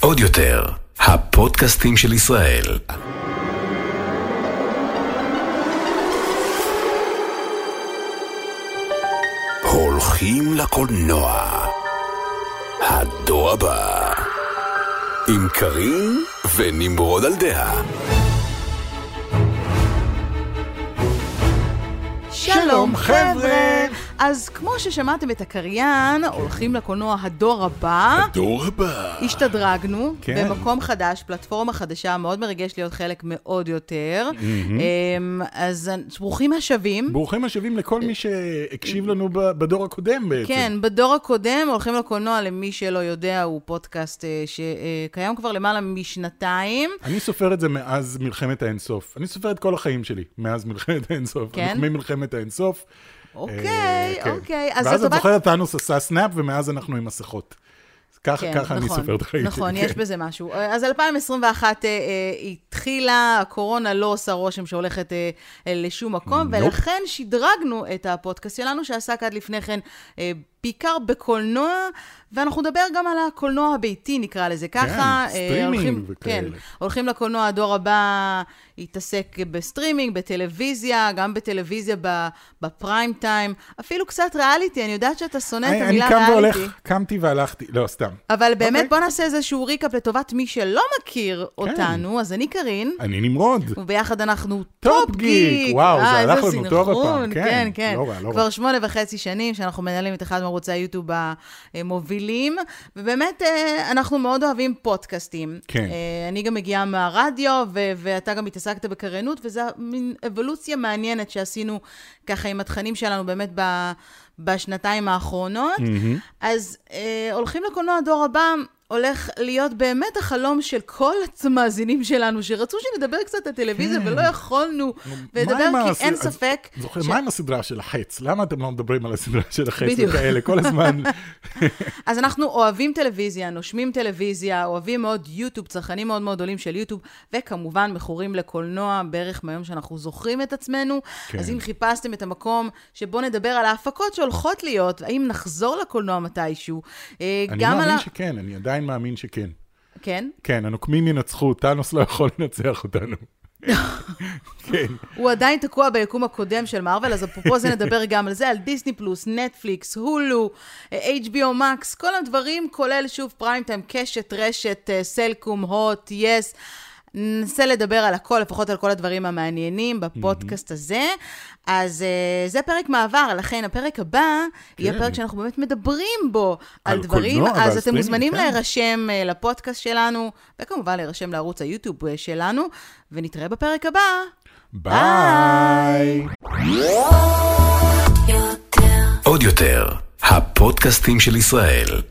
עוד יותר, הפודקאסטים של ישראל. הולכים לקולנוע. הדור הבא. עם קארין ונמרוד על דעה. שלום חבר'ה! אז כמו ששמעתם את הקריין, הולכים לקולנוע הדור הבא. הדור הבא. השתדרגנו כן. במקום חדש, פלטפורמה חדשה, מאוד מרגש להיות חלק מאוד יותר. אמ, אז ברוכים השבים. ברוכים השבים לכל מי שהקשיב לנו בדור הקודם בעצם. כן, בדור הקודם, הולכים לקולנוע, למי שלא יודע, הוא פודקאסט אה, שקיים כבר למעלה משנתיים. אני סופר את זה מאז מלחמת האינסוף. אני סופר את כל החיים שלי מאז מלחמת האינסוף. כן? אנחנו ממלחמת האינסוף. אוקיי, אה, כן. אוקיי. אז ואז את זוכרת, טאנוס עשה snap, ומאז אנחנו עם מסכות. ככה ככה אני נכון, סופר את החיים נכון. יש כן. בזה משהו. אז 2021 אה, אה, התחילה, הקורונה לא עושה רושם שהולכת אה, אה, לשום מקום. ולכן שדרגנו את הפודקאסט שלנו, שעסק עד לפני כן אה, בעיקר בקולנוע, ואנחנו נדבר גם על הקולנוע הביתי, נקרא לזה ככה. אה, סטרימינג הולכים- וכאלה. כן, הולכים לקולנוע, הדור הבא יתעסק בסטרימינג, בטלוויזיה, גם בטלוויזיה בפריים טיים, אפילו קצת ריאליטי, אני יודעת שאתה שונא את המילה אני קם ריאליטי. והולך, קמתי והלכתי, לא, סתם. אבל באמת, אוקיי. בוא נעשה איזשהו recap לטובת מי שלא מכיר אותנו. אז אני קארין, אני נמרוד. וביחד אנחנו טופ גיק. וואו, זה אה, הלך לנו טוב הפעם. כן, כן, כן. לא רע, לא רע. כבר שמונה וחצי שנים שאנחנו מנהלים את אחד מערוצי היוטיוב המובילים, ובאמת, אה, אנחנו מאוד אוהבים פודקאסטים. כן. אה, אני גם מגיעה מהרדיו, ו- ואתה גם התעסקת בקריינות, וזו מין אבולוציה מעניינת שעשינו ככה עם התכנים שלנו באמת ב... בשנתיים האחרונות. אז אה, הולכים לקולנוע הדור הבא, הולך להיות באמת החלום של כל המאזינים שלנו, שרצו שנדבר קצת על טלוויזיה ולא יכולנו כן. עם כי אין הס- ספק. זוכר, ש- מה עם הסדרה של החץ? למה אתם לא מדברים על הסדרה של החץ בדיוק. וכאלה? כל הזמן. אז אנחנו אוהבים טלוויזיה, נושמים טלוויזיה, אוהבים מאוד יוטיוב, צרכנים מאוד מאוד גדולים של יוטיוב, וכמובן מכורים לקולנוע בערך מהיום שאנחנו זוכרים את עצמנו. כן. אז אם חיפשתם את המקום שבו נדבר על ההפקות שהולכות להיות, האם נחזור לקולנוע מתישהו, אה, אני מאמין ה... שכן, אני עדיין מאמין שכן. כן? כן, הנוקמים ינצחו, טאנוס לא יכול לנצח אותנו. כן. הוא עדיין תקוע ביקום הקודם של מארוול, אז אפרופו זה נדבר גם על זה, על דיסני פלוס, נטפליקס, הולו, אה, HBO מקס, כל הדברים, כולל שוב פריים טיים, קשת, רשת, אה, סלקום, הוט, יס. ננסה לדבר על הכל, לפחות על כל הדברים המעניינים בפודקאסט הזה. אז uh, זה פרק מעבר, לכן הפרק הבא יהיה כן. פרק שאנחנו באמת מדברים בו על, על דברים. קולנוע אז אתם מוזמנים כן. להירשם uh, לפודקאסט שלנו, וכמובן להירשם לערוץ היוטיוב uh, שלנו, ונתראה בפרק הבא. ביי. עוד יותר, הפודקאסטים של ישראל.